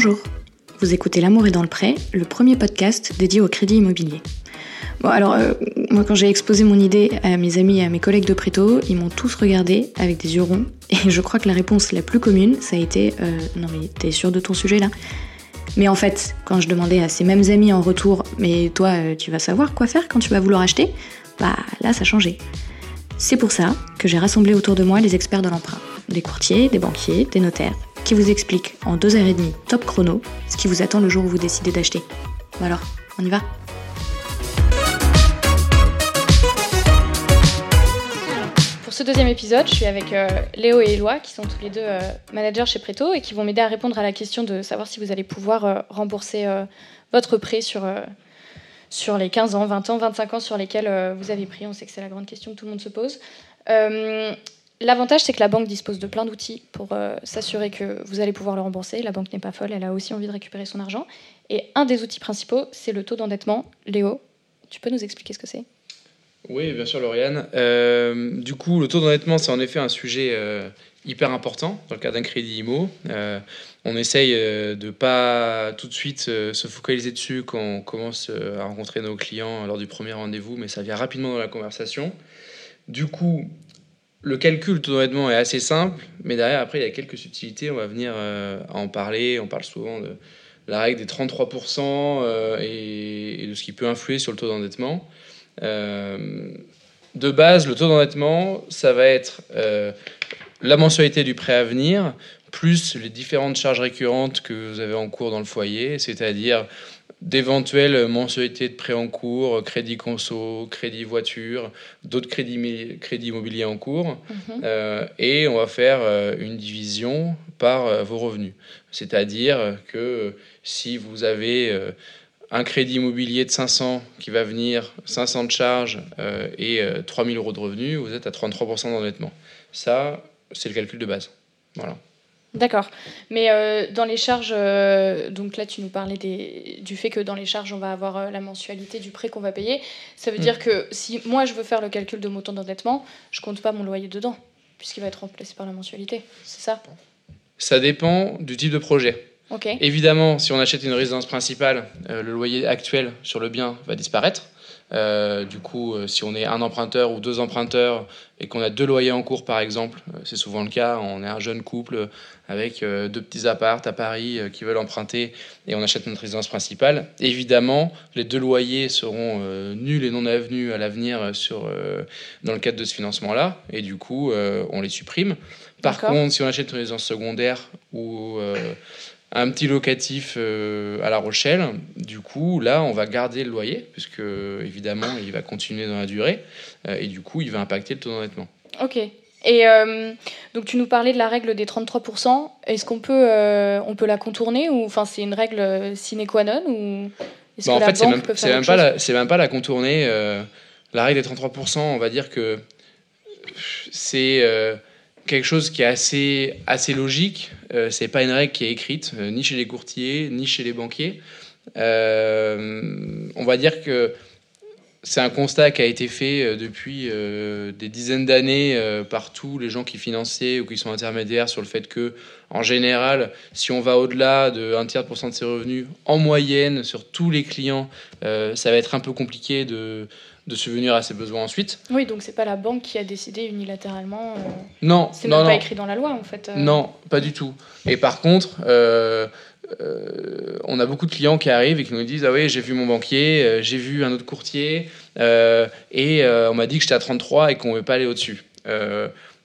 Bonjour, vous écoutez L'amour est dans le prêt, le premier podcast dédié au crédit immobilier. Bon alors, euh, moi quand j'ai exposé mon idée à mes amis et à mes collègues de Préto, ils m'ont tous regardé avec des yeux ronds, et je crois que la réponse la plus commune, ça a été euh, Non mais t'es sûr de ton sujet là? Mais en fait, quand je demandais à ces mêmes amis en retour, mais toi, euh, tu vas savoir quoi faire quand tu vas vouloir acheter? Bah là, ça changé. C'est pour ça que j'ai rassemblé autour de moi les experts de l'emprunt, des courtiers, des banquiers, des notaires, qui vous expliquent en deux heures et demie top chrono ce qui vous attend le jour où vous décidez d'acheter. Bon alors, on y va Pour ce deuxième épisode, je suis avec euh, Léo et Éloi, qui sont tous les deux euh, managers chez Preto et qui vont m'aider à répondre à la question de savoir si vous allez pouvoir euh, rembourser votre prêt sur, sur les 15 ans, 20 ans, 25 ans sur lesquels vous avez pris. On sait que c'est la grande question que tout le monde se pose. L'avantage, c'est que la banque dispose de plein d'outils pour euh, s'assurer que vous allez pouvoir le rembourser. La banque n'est pas folle, elle a aussi envie de récupérer son argent. Et un des outils principaux, c'est le taux d'endettement. Léo, tu peux nous expliquer ce que c'est? Oui, bien sûr, Lauriane. Euh, du coup, le taux d'endettement, c'est en effet un sujet euh, hyper important dans le cas d'un crédit IMO. On essaye de pas tout de suite se focaliser dessus quand on commence à rencontrer nos clients lors du premier rendez-vous, mais ça vient rapidement dans la conversation. Du coup, le calcul du taux d'endettement est assez simple, mais derrière, après, il y a quelques subtilités. On va venir euh, en parler. On parle souvent de la règle des 33% euh, et, et de ce qui peut influer sur le taux d'endettement. Euh, de base, le taux d'endettement, ça va être euh, la mensualité du prêt à venir, plus les différentes charges récurrentes que vous avez en cours dans le foyer, c'est-à-dire d'éventuelles mensualités de prêt en cours, crédit conso, crédit voiture, d'autres crédits, crédits immobiliers en cours. Mhm. Euh, et on va faire euh, une division par euh, vos revenus. C'est-à-dire que si vous avez un crédit immobilier de 500 qui va venir, 500 de charges euh, et euh, 3000 euros de revenus, vous êtes à 33% d'endettement. Ça, c'est le calcul de base. Voilà. D'accord. Mais euh, dans les charges, euh, donc là tu nous parlais des, du fait que dans les charges on va avoir euh, la mensualité du prêt qu'on va payer. Ça veut Mm. dire que si moi je veux faire le calcul de mon taux d'endettement, je compte pas mon loyer dedans, puisqu'il va être remplacé par la mensualité. C'est ça? Ça dépend du type de projet. Ok. Évidemment, si on achète une résidence principale, le loyer actuel sur le bien va disparaître. Euh, du coup, euh, si on est un emprunteur ou deux emprunteurs et qu'on a deux loyers en cours, par exemple, euh, c'est souvent le cas, on est un jeune couple avec deux petits appartes à Paris qui veulent emprunter et on achète notre résidence principale. Évidemment, les deux loyers seront nuls et non avenus à l'avenir sur, dans le cadre de ce financement-là et du coup, on les supprime. Par contre, si on achète une résidence secondaire ou un petit locatif euh, à La Rochelle. Du coup, là, on va garder le loyer, puisque évidemment, il va continuer dans la durée, euh, et du coup, il va impacter le taux d'endettement. Ok. Et euh, donc tu nous parlais de la règle des 33%. Est-ce qu'on peut, on peut la contourner ou enfin c'est une règle sine qua non ou Bah, en fait, c'est même, pas la, c'est même pas la contourner. la règle des 33%, on va dire que c'est quelque chose qui est assez, assez logique. Euh, c'est pas une règle qui est écrite, euh, ni chez les courtiers, ni chez les banquiers. Euh, on va dire que c'est un constat qui a été fait euh, depuis des dizaines d'années par tous les gens qui finançaient ou qui sont intermédiaires sur le fait que, en général, si on va au-delà de un tiers de pourcent de ses revenus, en moyenne, sur tous les clients, ça va être un peu compliqué de, de subvenir à ses besoins ensuite. Oui, donc c'est pas la banque qui a décidé unilatéralement. euh, Non, C'est même non. pas écrit dans la loi en fait. euh. Non, pas du tout. Et par contre, euh, on a beaucoup de clients qui arrivent et qui nous disent Ah oui, j'ai vu mon banquier, j'ai vu un autre courtier, et on m'a dit que j'étais à 33 et qu'on ne veut pas aller au-dessus.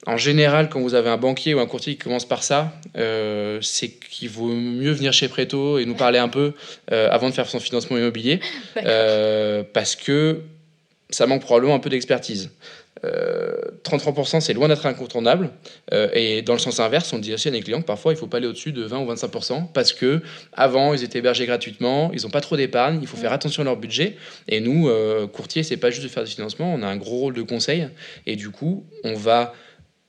En général, quand vous avez un banquier ou un courtier qui commence par ça, c'est qu'il vaut mieux venir chez Preto et nous parler un peu avant de faire son financement immobilier, parce que ça manque probablement un peu d'expertise. Euh, 33%, c'est loin d'être incontournable. Euh, et dans le sens inverse, on dit aussi à nos clients que parfois, il ne faut pas aller au-dessus de 20 ou 25% parce que avant, ils étaient hébergés gratuitement, ils n'ont pas trop d'épargne, il faut faire attention à leur budget. Et nous, euh, courtiers, c'est pas juste de faire du financement, on a un gros rôle de conseil. Et du coup, on va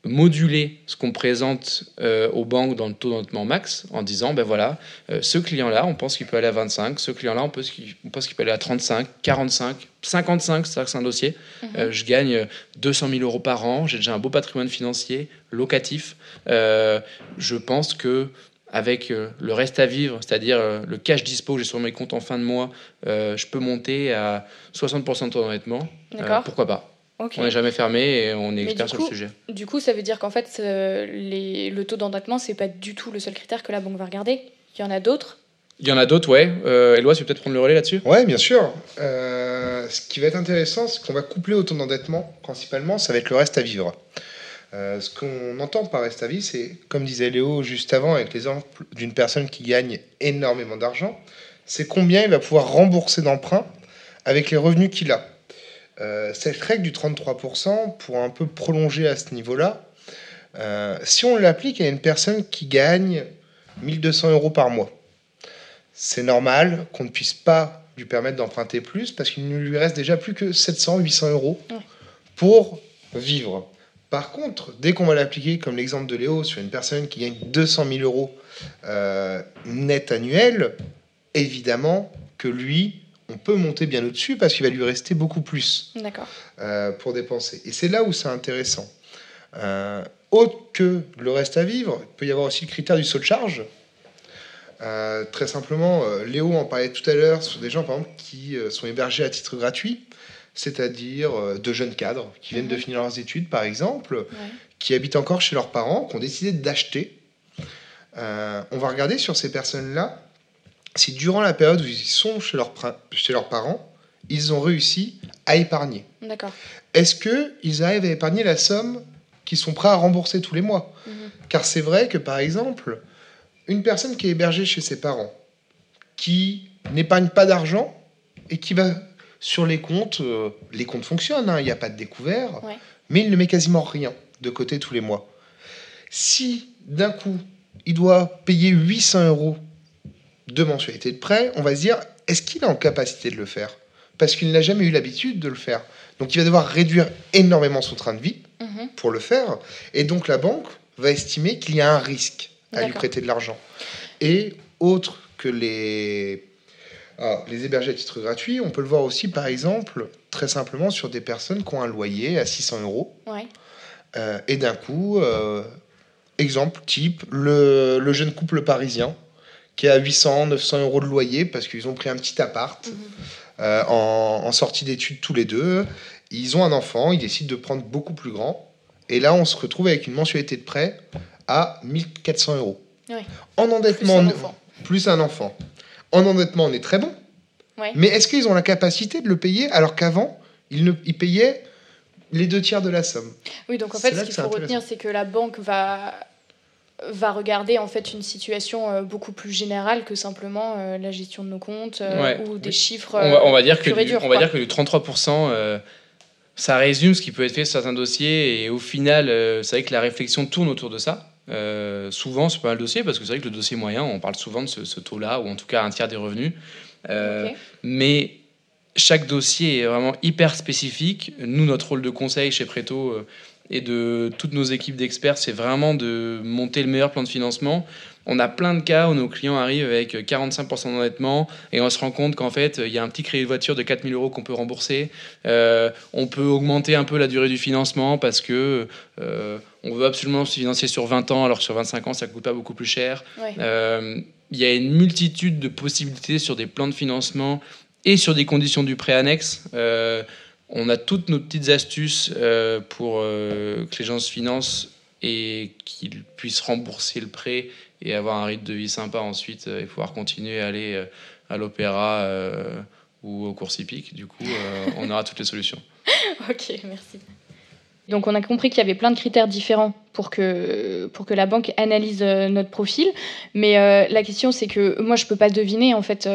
moduler ce qu'on présente euh, aux banques dans le taux d'endettement max en disant ben voilà euh, ce client là on pense qu'il peut aller à 25 ce client là on pense qu'il peut aller à 35 45 55 c'est ça que c'est un dossier Mhm. euh, je gagne 200 000 euros par an, j'ai déjà un beau patrimoine financier, locatif. Je pense que avec le reste à vivre, c'est-à-dire le cash dispo que j'ai sur mes comptes en fin de mois, je peux monter à 60% de taux d'endettement. pourquoi pas On n'est jamais fermé et on est expert sur le sujet. Du coup, ça veut dire qu'en fait, les, le taux d'endettement, c'est pas du tout le seul critère que la banque va regarder. Il y en a d'autres il y en a d'autres, ouais. Euh, Éloi, tu veux peut-être prendre le relais là-dessus? Ouais, bien sûr. Euh, ce qui va être intéressant, c'est qu'on va coupler au taux d'endettement, principalement, ça va être le reste à vivre. Euh, ce qu'on entend par reste à vivre, c'est, comme disait Léo juste avant, avec l'exemple d'une personne qui gagne énormément d'argent, c'est combien il va pouvoir rembourser d'emprunt avec les revenus qu'il a. Euh, cette règle du 33%, pour un peu prolonger à ce niveau-là, si on l'applique à une personne qui gagne 1200 euros par mois, c'est normal qu'on ne puisse pas lui permettre d'emprunter plus parce qu'il ne lui reste déjà plus que 700, 800 euros pour vivre. Par contre, dès qu'on va l'appliquer, comme l'exemple de Léo, sur une personne qui gagne 200 000 euros euh, net annuel, évidemment que lui, on peut monter bien au-dessus parce qu'il va lui rester beaucoup plus euh, pour dépenser. Et c'est là où c'est intéressant. Euh, autre que le reste à vivre, il peut y avoir aussi le critère du saut de charge. Euh, très simplement, Léo en parlait tout à l'heure sur des gens, par exemple, qui sont hébergés à titre gratuit, c'est-à-dire de jeunes cadres qui viennent de mhm. finir leurs études, par exemple, qui habitent encore chez leurs parents, qui ont décidé d'acheter. on va regarder sur ces personnes-là si durant la période où ils sont chez, chez leurs parents, ils ont réussi à épargner. D'accord. Est-ce qu'ils arrivent à épargner la somme qu'ils sont prêts à rembourser tous les mois? Mhm. Car c'est vrai que, par exemple, une personne qui est hébergée chez ses parents, qui n'épargne pas d'argent et qui va sur les comptes, euh, les comptes fonctionnent, hein, il n'y a pas de découvert, mais il ne met quasiment rien de côté tous les mois. Si d'un coup, il doit payer 800 euros de mensualité de prêt, on va se dire, est-ce qu'il est en capacité de le faire? Parce qu'il n'a jamais eu l'habitude de le faire. Donc il va devoir réduire énormément son train de vie mhm. pour le faire. Et donc la banque va estimer qu'il y a un risque à lui prêter de l'argent. Et autre que les, ah, les hébergés à titre gratuit, on peut le voir aussi, par exemple, très simplement sur des personnes qui ont un loyer à 600 euros. Euh, et d'un coup, euh, exemple type, le, le, jeune couple parisien qui a 800, 900 euros de loyer parce qu'ils ont pris un petit appart mhm. euh, en, en, sortie d'études tous les deux. Ils ont un enfant, ils décident de prendre beaucoup plus grand. Et là, on se retrouve avec une mensualité de prêt à 1400 euros. En endettement, plus un, enfant. En endettement, on est très bon. Mais est-ce qu'ils ont la capacité de le payer alors qu'avant, ils, ne, ils payaient les deux tiers de la somme? Oui, donc en fait, ce qu'il faut retenir, c'est que la banque va va regarder en fait une situation euh, beaucoup plus générale que simplement euh, la gestion de nos comptes euh, ou des chiffres on va, dire que on va dire que le 33% ça résume ce qui peut être fait sur certains dossiers et au final c'est vrai que la réflexion tourne autour de ça euh, souvent, c'est pas mal de dossiers parce que c'est vrai que le dossier moyen, on parle souvent de ce, taux-là, ou en tout cas un tiers des revenus. Mais chaque dossier est vraiment hyper spécifique. Nous, notre rôle de conseil chez Preto euh, et de toutes nos équipes d'experts, c'est vraiment de monter le meilleur plan de financement on a plein de cas où nos clients arrivent avec 45% d'endettement et on se rend compte qu'en fait, il y a un petit crédit de voiture de 4000 euros qu'on peut rembourser. Euh, on peut augmenter un peu la durée du financement parce que euh, on veut absolument se financer sur 20 ans alors que sur 25 ans, ça coûte pas beaucoup plus cher. Euh, il y a une multitude de possibilités sur des plans de financement et sur des conditions du prêt annexe. On a toutes nos petites astuces pour que les gens se financent et qu'ils puissent rembourser le prêt et avoir un rythme de vie sympa ensuite euh, et pouvoir continuer à aller euh, à l'opéra euh, ou au cours hippiques. Du coup, on aura toutes les solutions. ok, merci. Donc on a compris qu'il y avait plein de critères différents pour que, pour que la banque analyse notre profil. Mais la question c'est que moi je ne peux pas deviner en fait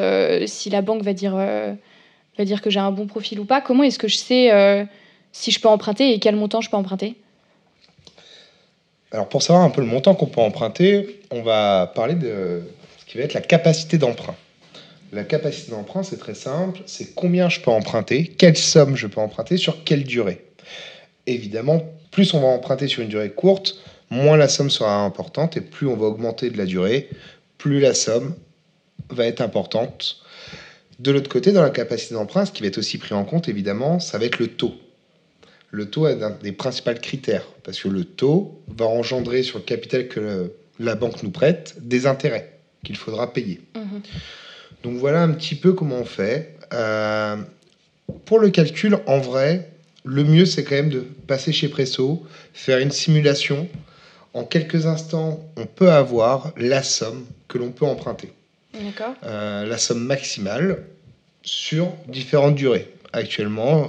si la banque va dire, va dire que j'ai un bon profil ou pas. Comment est-ce que je sais si je peux emprunter et quel montant je peux emprunter? Alors pour savoir un peu le montant qu'on peut emprunter, on va parler de ce qui va être la capacité d'emprunt. La capacité d'emprunt, c'est très simple, c'est combien je peux emprunter, quelle somme je peux emprunter, sur quelle durée. Évidemment, plus on va emprunter sur une durée courte, moins la somme sera importante, et plus on va augmenter de la durée, plus la somme va être importante. De l'autre côté, dans la capacité d'emprunt, ce qui va être aussi pris en compte, évidemment, ça va être le taux le taux est un des principaux critères, parce que le taux va engendrer sur le capital que la banque nous prête des intérêts qu'il faudra payer. Mhm. Donc voilà un petit peu comment on fait. Euh, pour le calcul, en vrai, le mieux c'est quand même de passer chez Presso, faire une simulation. En quelques instants, on peut avoir la somme que l'on peut emprunter. Euh, la somme maximale sur différentes durées. Actuellement,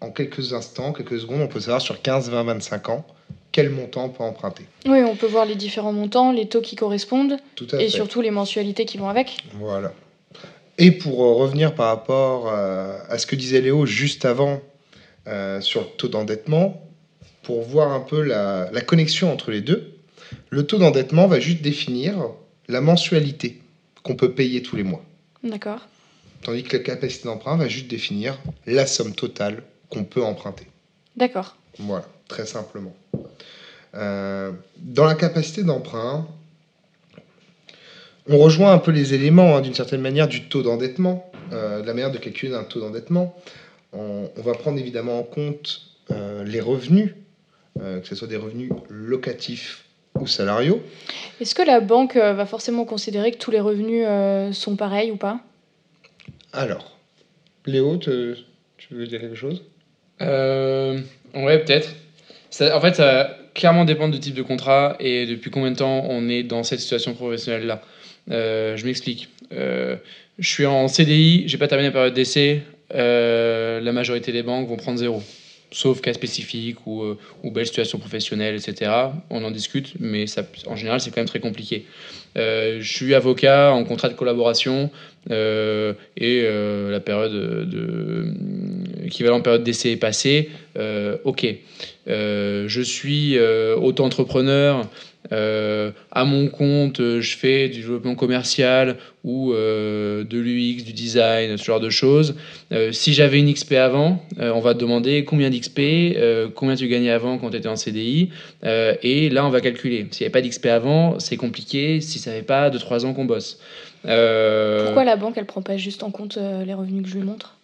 en quelques instants, quelques secondes, on peut savoir sur 15, 20, 25 ans quel montant on peut emprunter. Oui, on peut voir les différents montants, les taux qui correspondent Tout à et fait. surtout les mensualités qui vont avec. Voilà. Et pour euh, revenir par rapport euh, à ce que disait Léo juste avant euh, sur le taux d'endettement, pour voir un peu la, la connexion entre les deux, le taux d'endettement va juste définir la mensualité qu'on peut payer tous les mois. D'accord. Tandis que la capacité d'emprunt va juste définir la somme totale qu'on peut emprunter. D'accord. Voilà, très simplement. Euh, dans la capacité d'emprunt, on rejoint un peu les éléments, hein, d'une certaine manière, du taux d'endettement, euh, de la manière de calculer un taux d'endettement. On, on va prendre évidemment en compte euh, les revenus, que ce soit des revenus locatifs ou salariaux. Est-ce que la banque euh, va forcément considérer que tous les revenus euh, sont pareils ou pas? Alors, Léo, te- tu veux dire quelque chose? Euh, ouais, peut-être. Ça- En fait, ça va clairement dépendre du type de contrat et depuis combien de temps on est dans cette situation professionnelle-là. Euh, je m'explique. Euh, je suis en CDI, j'ai pas terminé la période d'essai. euh, la majorité des banques vont prendre zéro. Sauf cas spécifiques ou, euh, belle situation professionnelle, etc. On en discute, mais en général, c'est quand même très compliqué. Euh, je suis avocat en contrat de collaboration euh, et la période de, période d'essai est passée. Ok. Je suis auto-entrepreneur. Euh, à mon compte, euh, je fais du développement commercial ou euh, de l'UX, du design, ce genre de choses. Si j'avais une XP avant, on va te demander combien d'XP, combien tu gagnais avant quand tu étais en CDI. et là, on va calculer. S'il n'y avait pas d'XP avant, c'est compliqué. Si ça n'avait pas 2-3 ans qu'on bosse. Euh, Pourquoi la banque, elle prend pas juste en compte euh, les revenus que je lui montre?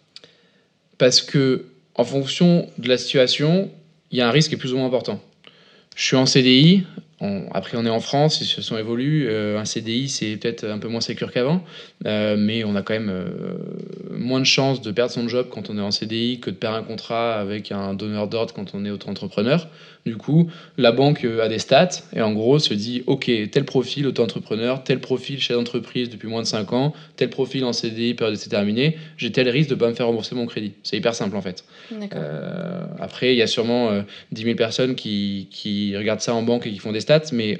Parce que en fonction de la situation, il y a un risque qui est plus ou moins important. Je suis en CDI, on- après on est en France, les situations évoluent, euh, un CDI c'est peut-être un peu moins sécure qu'avant, euh, mais on a quand même euh, moins de chances de perdre son job quand on est en CDI que de perdre un contrat avec un donneur d'ordre quand on est auto-entrepreneur. Du coup, la banque a des stats et en gros se dit ok, tel profil auto-entrepreneur, tel profil chef d'entreprise depuis moins de 5 ans, tel profil en CDI période d'essai terminée, j'ai tel risque de ne pas me faire rembourser mon crédit. C'est hyper simple en fait. Euh, après, il y a sûrement euh, 10 000 personnes qui, qui regardent ça en banque et qui font des stats, mais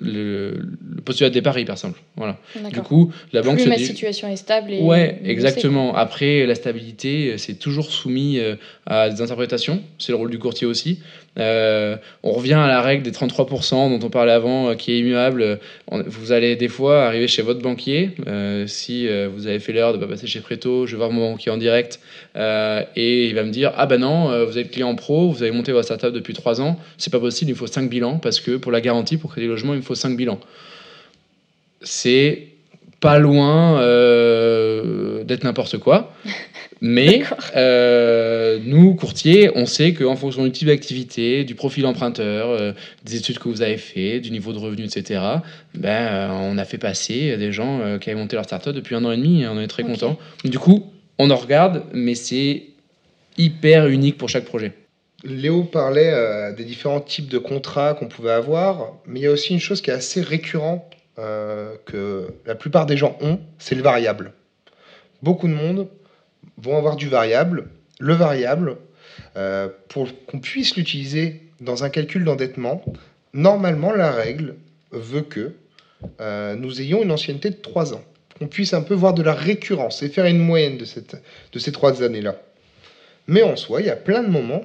le, le postulat de départ est hyper simple. Voilà. Du coup, la banque Plus se ma dit. situation est stable et Ouais, exactement. Après, la stabilité, euh, c'est toujours soumis euh, à des interprétations. C'est le rôle du courtier aussi. Euh, on revient à la règle des 33% dont on parlait avant, qui est immuable. Vous allez des fois arriver chez votre banquier. euh, si vous avez fait l'erreur de ne pas passer chez Préto, je vais voir mon banquier en direct. euh, et il va me dire Ah ben non, vous êtes client pro, vous avez monté votre startup depuis 3 ans. C'est pas possible, il faut 5 bilans parce que pour la garantie, pour créer des logements, il me faut 5 bilans. C'est pas loin euh, d'être n'importe quoi. Mais euh, nous, courtiers, on sait qu'en fonction du type d'activité, du profil emprunteur, euh, des études que vous avez fait, du niveau de revenu, etc., ben, on a fait passer des gens qui avaient monté leur startup depuis un an et demi et on est très Ok. content. Du coup, on en regarde, mais c'est hyper unique pour chaque projet. Léo parlait euh, des différents types de contrats qu'on pouvait avoir, mais il y a aussi une chose qui est assez récurrente euh, que la plupart des gens ont, c'est le variable. Beaucoup de monde vont avoir du variable. Le variable, euh, pour qu'on puisse l'utiliser dans un calcul d'endettement, normalement la règle veut que nous ayons une ancienneté de 3 ans, qu'on puisse un peu voir de la récurrence et faire une moyenne de, cette, de ces trois années-là. Mais en soi, il y a plein de moments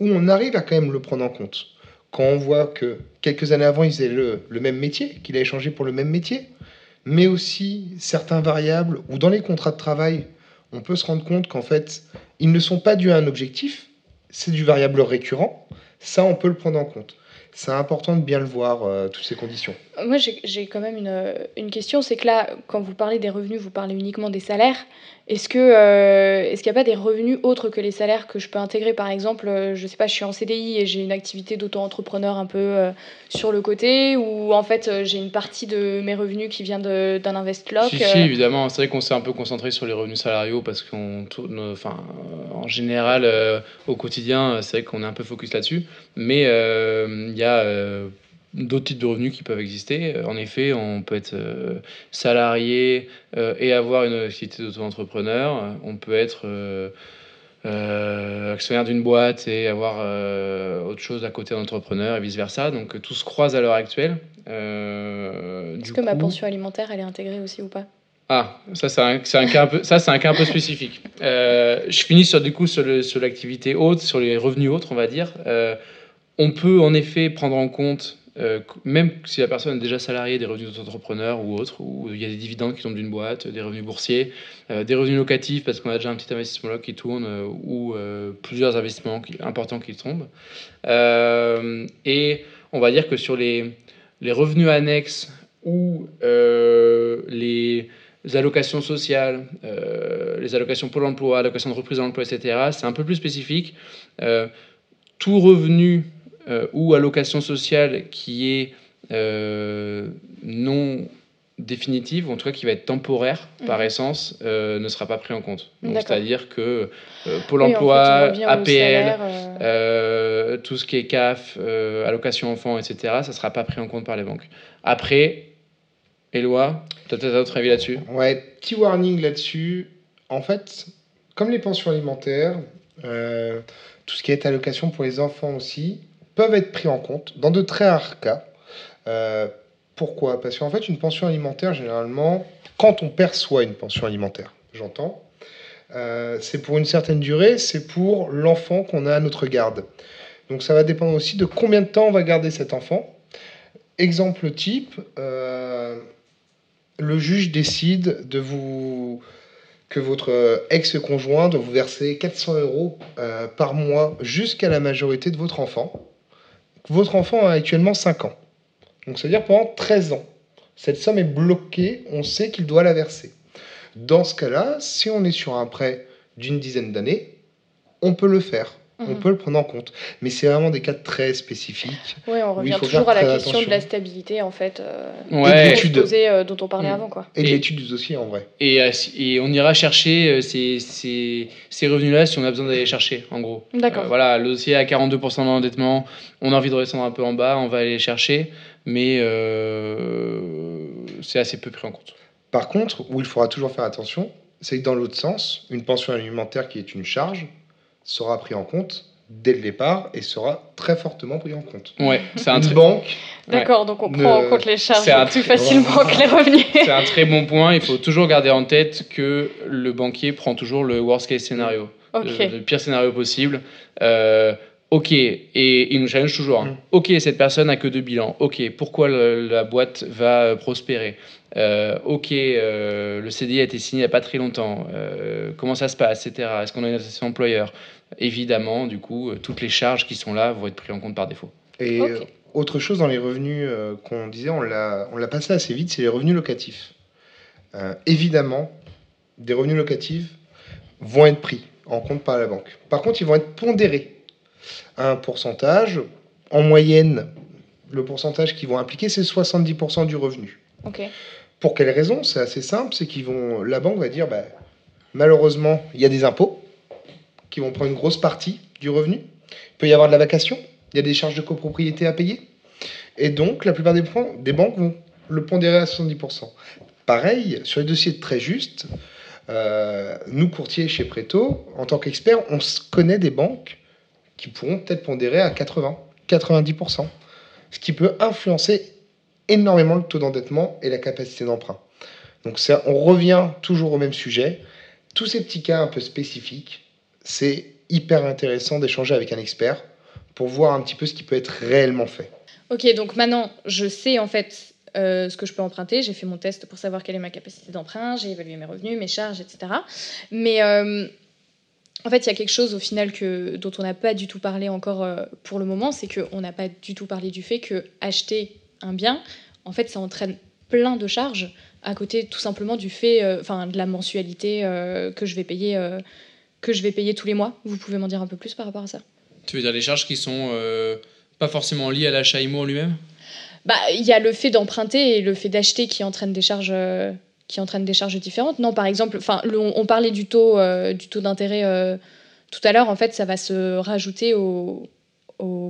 où on arrive à quand même le prendre en compte. Quand on voit que quelques années avant, il faisait le, le même métier, qu'il a échangé pour le même métier, mais aussi certains variables, ou dans les contrats de travail, on peut se rendre compte qu'en fait, ils ne sont pas dus à un objectif, c'est du variable récurrent, ça, on peut le prendre en compte. C'est important de bien le voir, euh, toutes ces conditions. Moi, j'ai quand même une, une question. C'est que là, quand vous parlez des revenus, vous parlez uniquement des salaires. Est-ce que euh, est-ce qu'il n'y a pas des revenus autres que les salaires que je peux intégrer? Par exemple, euh, je sais pas, je suis en CDI et j'ai une activité d'auto-entrepreneur un peu sur le côté, ou en fait j'ai une partie de mes revenus qui vient d'un investlock. Si, si, évidemment. C'est vrai qu'on s'est un peu concentré sur les revenus salariaux parce qu'on tourne, enfin, en général, au quotidien, c'est vrai qu'on est un peu focus là-dessus. Mais il y a d'autres types de revenus qui peuvent exister. En effet, on peut être euh, salarié euh, et avoir une activité d'auto-entrepreneur. On peut être euh, actionnaire d'une boîte et avoir autre chose à côté d'entrepreneur et vice-versa. Donc tout se croise à l'heure actuelle. Est-ce que ma pension alimentaire, elle est intégrée aussi ou pas? Ah, ça c'est un, un, cas un peu, ça c'est un cas un peu spécifique. je finis sur du coup sur l'activité haute, sur les revenus autres, on va dire. On peut en effet prendre en compte euh, même si la personne est déjà salariée, des revenus d'entrepreneur ou autre, ou il y a des dividendes qui tombent d'une boîte, des revenus boursiers, euh, des revenus locatifs parce qu'on a déjà un petit investissement là qui tourne euh, ou plusieurs investissements importants qui tombent. et on va dire que sur les, revenus annexes ou les allocations sociales, les allocations pour l'emploi, allocations de reprise d'emploi, etc., c'est un peu plus spécifique. tout revenu euh, ou allocation sociale qui est euh, non définitive, ou en tout cas qui va être temporaire par mhm. essence, euh, ne sera pas pris en compte. C'est-à-dire que Pôle emploi, APL, tout ce qui est CAF, allocation enfant, etc., ça ne sera pas pris en compte par les banques. Après, Éloi, tu as peut-être un autre avis là-dessus? Ouais, petit warning là-dessus. En fait, comme les pensions alimentaires, tout ce qui est allocation pour les enfants aussi, peuvent être pris en compte dans de très rares cas. Euh, pourquoi? Parce qu'en fait, une pension alimentaire, généralement, quand on perçoit une pension alimentaire, j'entends, euh, c'est pour une certaine durée, c'est pour l'enfant qu'on a à notre garde. Donc ça va dépendre aussi de combien de temps on va garder cet enfant. Exemple type, euh, le juge décide de vous que votre ex-conjoint doit vous verser 400 euros par mois jusqu'à la majorité de votre enfant. Votre enfant a actuellement 5 ans. Donc, c'est-à-dire pendant 13 ans. Cette somme est bloquée, on sait qu'il doit la verser. Dans ce cas-là, si on est sur un prêt d'une dizaine d'années, on peut le faire. On mhm. peut le prendre en compte. Mais c'est vraiment des cas très spécifiques. Oui, on revient toujours à la question de la stabilité, en fait, euh, ouais. euh, dont on parlait mm. avant. Quoi. Et, l'étude du dossier, en vrai. Et, euh, et on ira chercher euh, ces, ces, ces revenus-là si on a besoin d'aller chercher, en gros. D'accord. voilà, le dossier à 42% d'endettement, on a envie de redescendre un peu en bas, on va aller chercher, mais c'est assez peu pris en compte. Par contre, où il faudra toujours faire attention, c'est que dans l'autre sens, une pension alimentaire qui est une charge, sera pris en compte dès le départ et sera très fortement pris en compte. Ouais, c'est un une banque. D'accord, donc on prend en compte les charges plus facilement que les revenus. c'est un très bon point. Il faut toujours garder en tête que le banquier prend toujours le worst case scénario, le, pire scénario possible. Euh, ok, et il nous challenge toujours. Hein. Mm. Ok, cette personne a que deux bilans. Ok, pourquoi la boîte va euh, prospérer? Euh, Ok, euh, le CDI a été signé il n'y a pas très longtemps. comment ça se passe, etc. Est-ce qu'on a une association employeur? Évidemment, du coup, toutes les charges qui sont là vont être prises en compte par défaut. Et autre chose dans les revenus qu'on disait, on l'a passé assez vite, c'est les revenus locatifs. évidemment, des revenus locatifs vont être pris en compte par la banque. Par contre, ils vont être pondérés un pourcentage. En moyenne, le pourcentage qu'ils vont impliquer, c'est 70% du revenu. Pour quelle raison? C'est assez simple, c'est qu'ils vont, la banque va dire, bah, malheureusement, il y a des impôts qui vont prendre une grosse partie du revenu. Il peut y avoir de la vacation, il y a des charges de copropriété à payer. Et donc, la plupart des, des banques vont le pondérer à 70%. Pareil, sur les dossiers très justes, euh, nous, courtiers chez Preto, en tant qu'experts, on connaît des banques qui pourront peut-être pondérer à 80, 90%, ce qui peut influencer énormément le taux d'endettement et la capacité d'emprunt. Donc ça, on revient toujours au même sujet. Tous ces petits cas un peu spécifiques, c'est hyper intéressant d'échanger avec un expert pour voir un petit peu ce qui peut être réellement fait. Ok, donc maintenant, je sais en fait euh, ce que je peux emprunter. J'ai fait mon test pour savoir quelle est ma capacité d'emprunt, j'ai évalué mes revenus, mes charges, etc. Mais euh, en fait, il y a quelque chose au final que, dont on n'a pas du tout parlé encore euh, pour le moment, c'est qu'on n'a pas du tout parlé du fait que acheter un bien, en fait, ça entraîne plein de charges à côté tout simplement du fait, euh, enfin, de la mensualité euh, que je vais payer, que je vais payer tous les mois. Vous pouvez m'en dire un peu plus par rapport à ça? Tu veux dire les charges qui sont pas forcément liées à l'achat IMO en lui-même? Bah, il y a le fait d'emprunter et le fait d'acheter qui entraîne des charges qui entraînent des charges différentes. Non, par exemple, enfin, on, parlait du taux, euh, du taux d'intérêt euh, tout à l'heure. En fait, ça va se rajouter au,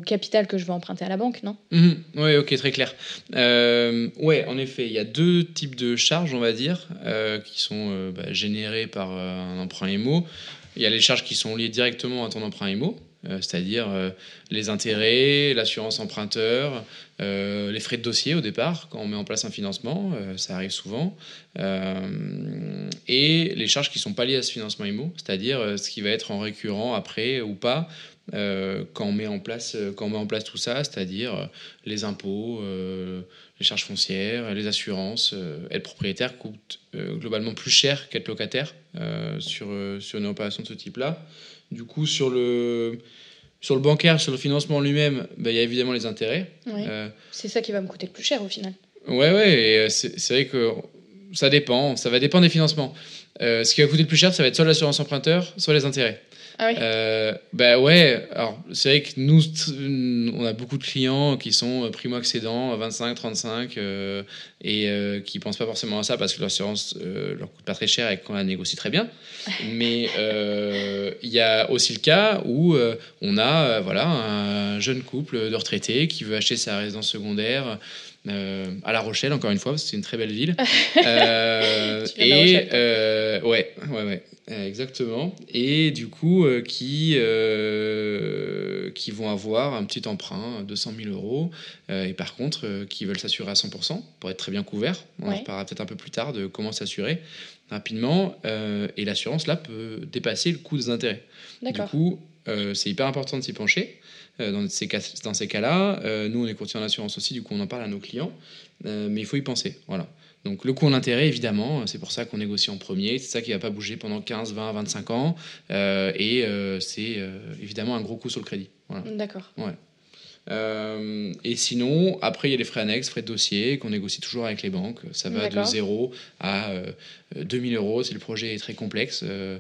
capital que je vais emprunter à la banque, non? Mhm. Oui, ok, très clair. Euh, oui, en effet, il y a deux types de charges, on va dire, qui sont bah, générées par un emprunt IMO. Il y a les charges qui sont liées directement à ton emprunt IMO, euh, c'est-à-dire euh, les intérêts, l'assurance emprunteur, euh, les frais de dossier au départ, quand on met en place un financement, ça arrive souvent, et les charges qui ne sont pas liées à ce financement IMO, c'est-à-dire ce qui va être en récurrent après ou pas, quand, on met en place, quand on met en place tout ça, c'est-à-dire les impôts, les charges foncières, les assurances. être propriétaire coûte globalement plus cher qu'être locataire sur, sur une opération de ce type-là. Du coup, sur le, sur le bancaire, sur le financement lui-même, bah, il y a évidemment les intérêts. Euh, c'est ça qui va me coûter le plus cher au final. Ouais, ouais, euh, c'est vrai que ça dépend, ça va dépendre des financements. Euh, ce qui va coûter le plus cher, ça va être soit l'assurance emprunteur, soit les intérêts. Ah oui euh, bah ouais, alors c'est vrai que nous, on a beaucoup de clients qui sont euh, primo-accédants, 25, 35, euh, et euh, qui pensent pas forcément à ça parce que l'assurance leur coûte pas très cher et qu'on la négocie très bien. Mais il y a aussi le cas où on a voilà, un jeune couple de retraités qui veut acheter sa résidence secondaire. À La Rochelle, encore une fois, c'est une très belle ville. et ouais, ouais, ouais. Euh, exactement. Et du coup, euh, qui, euh, qui vont avoir un petit emprunt, 200 000 euros, et par contre, qui veulent s'assurer à 100% pour être très bien couverts. On en reparlera peut-être un peu plus tard de comment s'assurer rapidement. et l'assurance, là, peut dépasser le coût des intérêts. Du coup, c'est hyper important de s'y pencher. Dans ces, cas, dans ces cas-là, nous, on est courtier en assurance aussi, du coup, on en parle à nos clients, mais il faut y penser. Voilà. Donc le coût en intérêt, évidemment, c'est pour ça qu'on négocie en premier, c'est ça qui ne va pas bouger pendant 15, 20, 25 ans, euh, et euh, c'est euh, évidemment un gros coût sur le crédit. D'accord. Ouais. Euh, et sinon, après, il y a les frais annexes, frais de dossier qu'on négocie toujours avec les banques. Ça va de 0 à 2000 euh, euros si le projet est très complexe. Euh,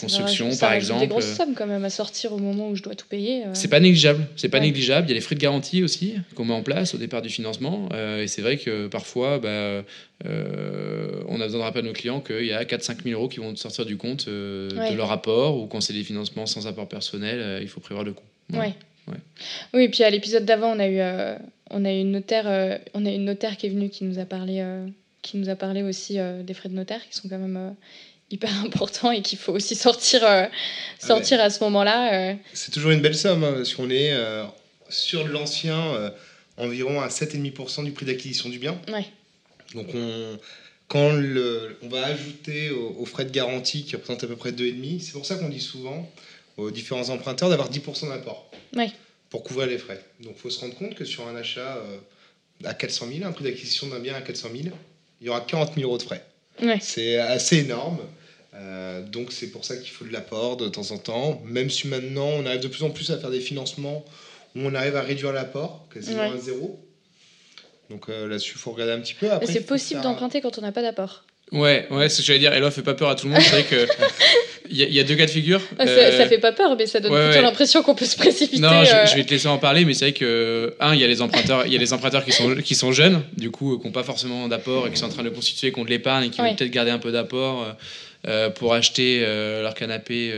construction, par exemple. C'est des grosses sommes quand même à sortir au moment où je dois tout payer. C'est pas négligeable. C'est pas négligeable. Il y a les frais de garantie aussi qu'on met en place au départ du financement. et c'est vrai que parfois, bah, on a besoin de rappeler à nos clients qu'il y a 4-5 000 euros qui vont sortir du compte de leur apport ou quand c'est des financements sans apport personnel, il faut prévoir le coût. Ouais. Oui, et puis à l'épisode d'avant, on a eu, euh, on a une notaire, euh, on a une notaire qui est venue qui nous a parlé, euh, qui nous a parlé aussi des frais de notaire qui sont quand même hyper importants et qu'il faut aussi sortir, ah sortir à ce moment-là. C'est toujours une belle somme hein, parce qu'on est sur l'ancien environ à 7,5% du prix d'acquisition du bien. Ouais. Donc on quand le, on va ajouter aux, frais de garantie qui représentent à peu près 2,5, c'est pour ça qu'on dit souvent aux différents emprunteurs d'avoir 10% d'apport pour couvrir les frais. Donc il faut se rendre compte que sur un achat euh, à 400 000, un prix d'acquisition d'un bien à 400 000, il y aura 40 000 euros de frais. C'est assez énorme. Euh, donc c'est pour ça qu'il faut de l'apport de temps en temps, même si maintenant on arrive de plus en plus à faire des financements où on arrive à réduire l'apport quasiment à zéro. Donc euh, là-dessus, il faut regarder un petit peu. C'est possible d'emprunter quand on n'a pas d'apport. Ouais, ouais, ce que j'allais dire. Eloi fait pas peur à tout le monde. C'est vrai que il y, a deux cas de figure. ça, euh, fait pas peur, mais ça donne plutôt l'impression qu'on peut se précipiter. Non, je, euh. vais te laisser en parler, mais c'est vrai que un, il y a les emprunteurs, il y a les emprunteurs qui sont qui sont jeunes, du coup, qui n'ont pas forcément d'apport et qui sont en train de constituer contre l'épargne et qui vont peut-être garder un peu d'apport. Euh, pour acheter leur canapé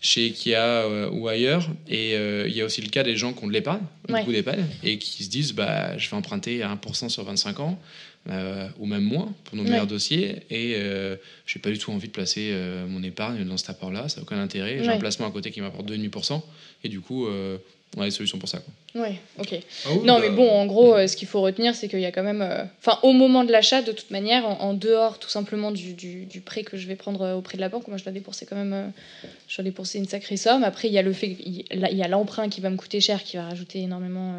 chez Ikea ou ailleurs. Et il y a aussi le cas des gens qui ont de l'épargne, beaucoup d'épargne, et qui se disent bah, je vais emprunter à 1% sur 25 ans. Euh, ou même moins pour nos meilleurs dossiers. Et euh, je n'ai pas du tout envie de placer euh, mon épargne dans cet apport-là, ça n'a aucun intérêt. J'ai un placement à côté qui m'apporte 2,5%, et du coup, on a des solutions pour ça. Quoi. Ouais, ok. Ah non, bah, mais bon, en gros, euh, ce qu'il faut retenir, c'est qu'il y a quand même. Euh, enfin, au moment de l'achat, de toute manière, en, dehors tout simplement du, du, du, prêt que je vais prendre euh, auprès de la banque, moi je dois débourser quand même. je dois débourser une sacrée somme. Après, il y a le fait. Il y a l'emprunt qui va me coûter cher, qui va rajouter énormément.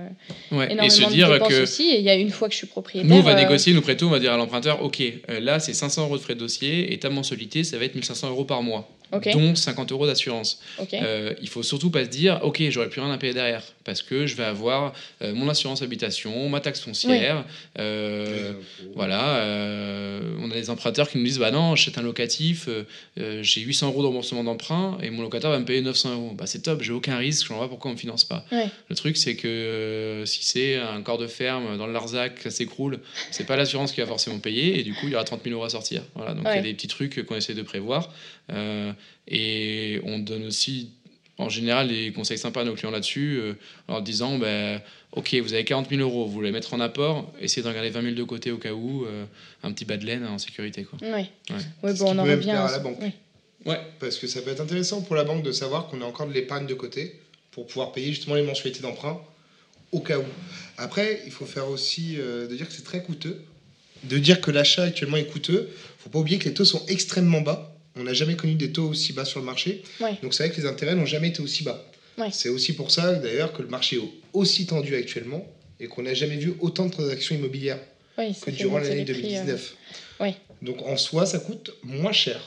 ouais, énormément et se dire que. aussi. Et il y a une fois que je suis propriétaire. Nous, on va négocier, nous prêtons, on va dire à l'emprunteur ok, là, c'est 500 euros de frais de dossier, et ta mensualité, ça va être 1500 euros par mois. Dont 50 euros d'assurance. Ok. Euh, il faut surtout pas se dire, ok, j'aurai plus rien à payer derrière, parce que je vais avoir euh, mon assurance habitation, ma taxe foncière, euh, voilà. euh, on a des emprunteurs qui nous disent, bah non, j'achète un locatif, j'ai 800 euros de remboursement d'emprunt et mon locataire va me payer 900 euros. Bah c'est top, j'ai aucun risque, je ne vois pas pourquoi on me finance pas. Le truc, c'est que si c'est un corps de ferme dans le Larzac, ça s'écroule, c'est pas l'assurance qui va forcément payer et du coup, il y aura 30 000 euros à sortir. Voilà, donc il y a des petits trucs qu'on essaie de prévoir. Et on donne aussi, en général, des conseils sympas à nos clients là-dessus, euh, en leur disant ben, Ok, vous avez 40 000 euros, vous voulez mettre en apport, essayez d'en garder 20 000 de côté au cas où, euh, un petit bas de laine en sécurité. Quoi. Ouais. Ouais. Bon, qui on en revient à la banque. oui. Ouais, Parce que ça peut être intéressant pour la banque de savoir qu'on a encore de l'épargne de côté pour pouvoir payer justement les mensualités d'emprunt au cas où. Après, il faut faire aussi euh, de dire que c'est très coûteux. De dire que l'achat actuellement est coûteux. faut pas oublier que les taux sont extrêmement bas. On n'a jamais connu des taux aussi bas sur le marché. Ouais. Donc c'est vrai que les intérêts n'ont jamais été aussi bas. Ouais. C'est aussi pour ça d'ailleurs que le marché est aussi tendu actuellement et qu'on n'a jamais vu autant de transactions immobilières Oui, que durant l'année les prix, euh. 2019. Ouais. Donc en soi, ça coûte moins cher.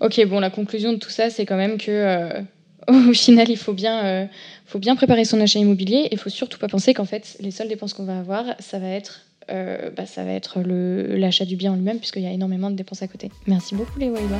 Ok, bon, la conclusion de tout ça, c'est quand même que euh, au final, il faut bien, euh, faut bien préparer son achat immobilier et il faut surtout pas penser qu'en fait, les seules dépenses qu'on va avoir, ça va être, euh, bah, ça va être l'achat du bien en lui-même, puisqu'il y a énormément de dépenses à côté. Merci beaucoup, les Waïba.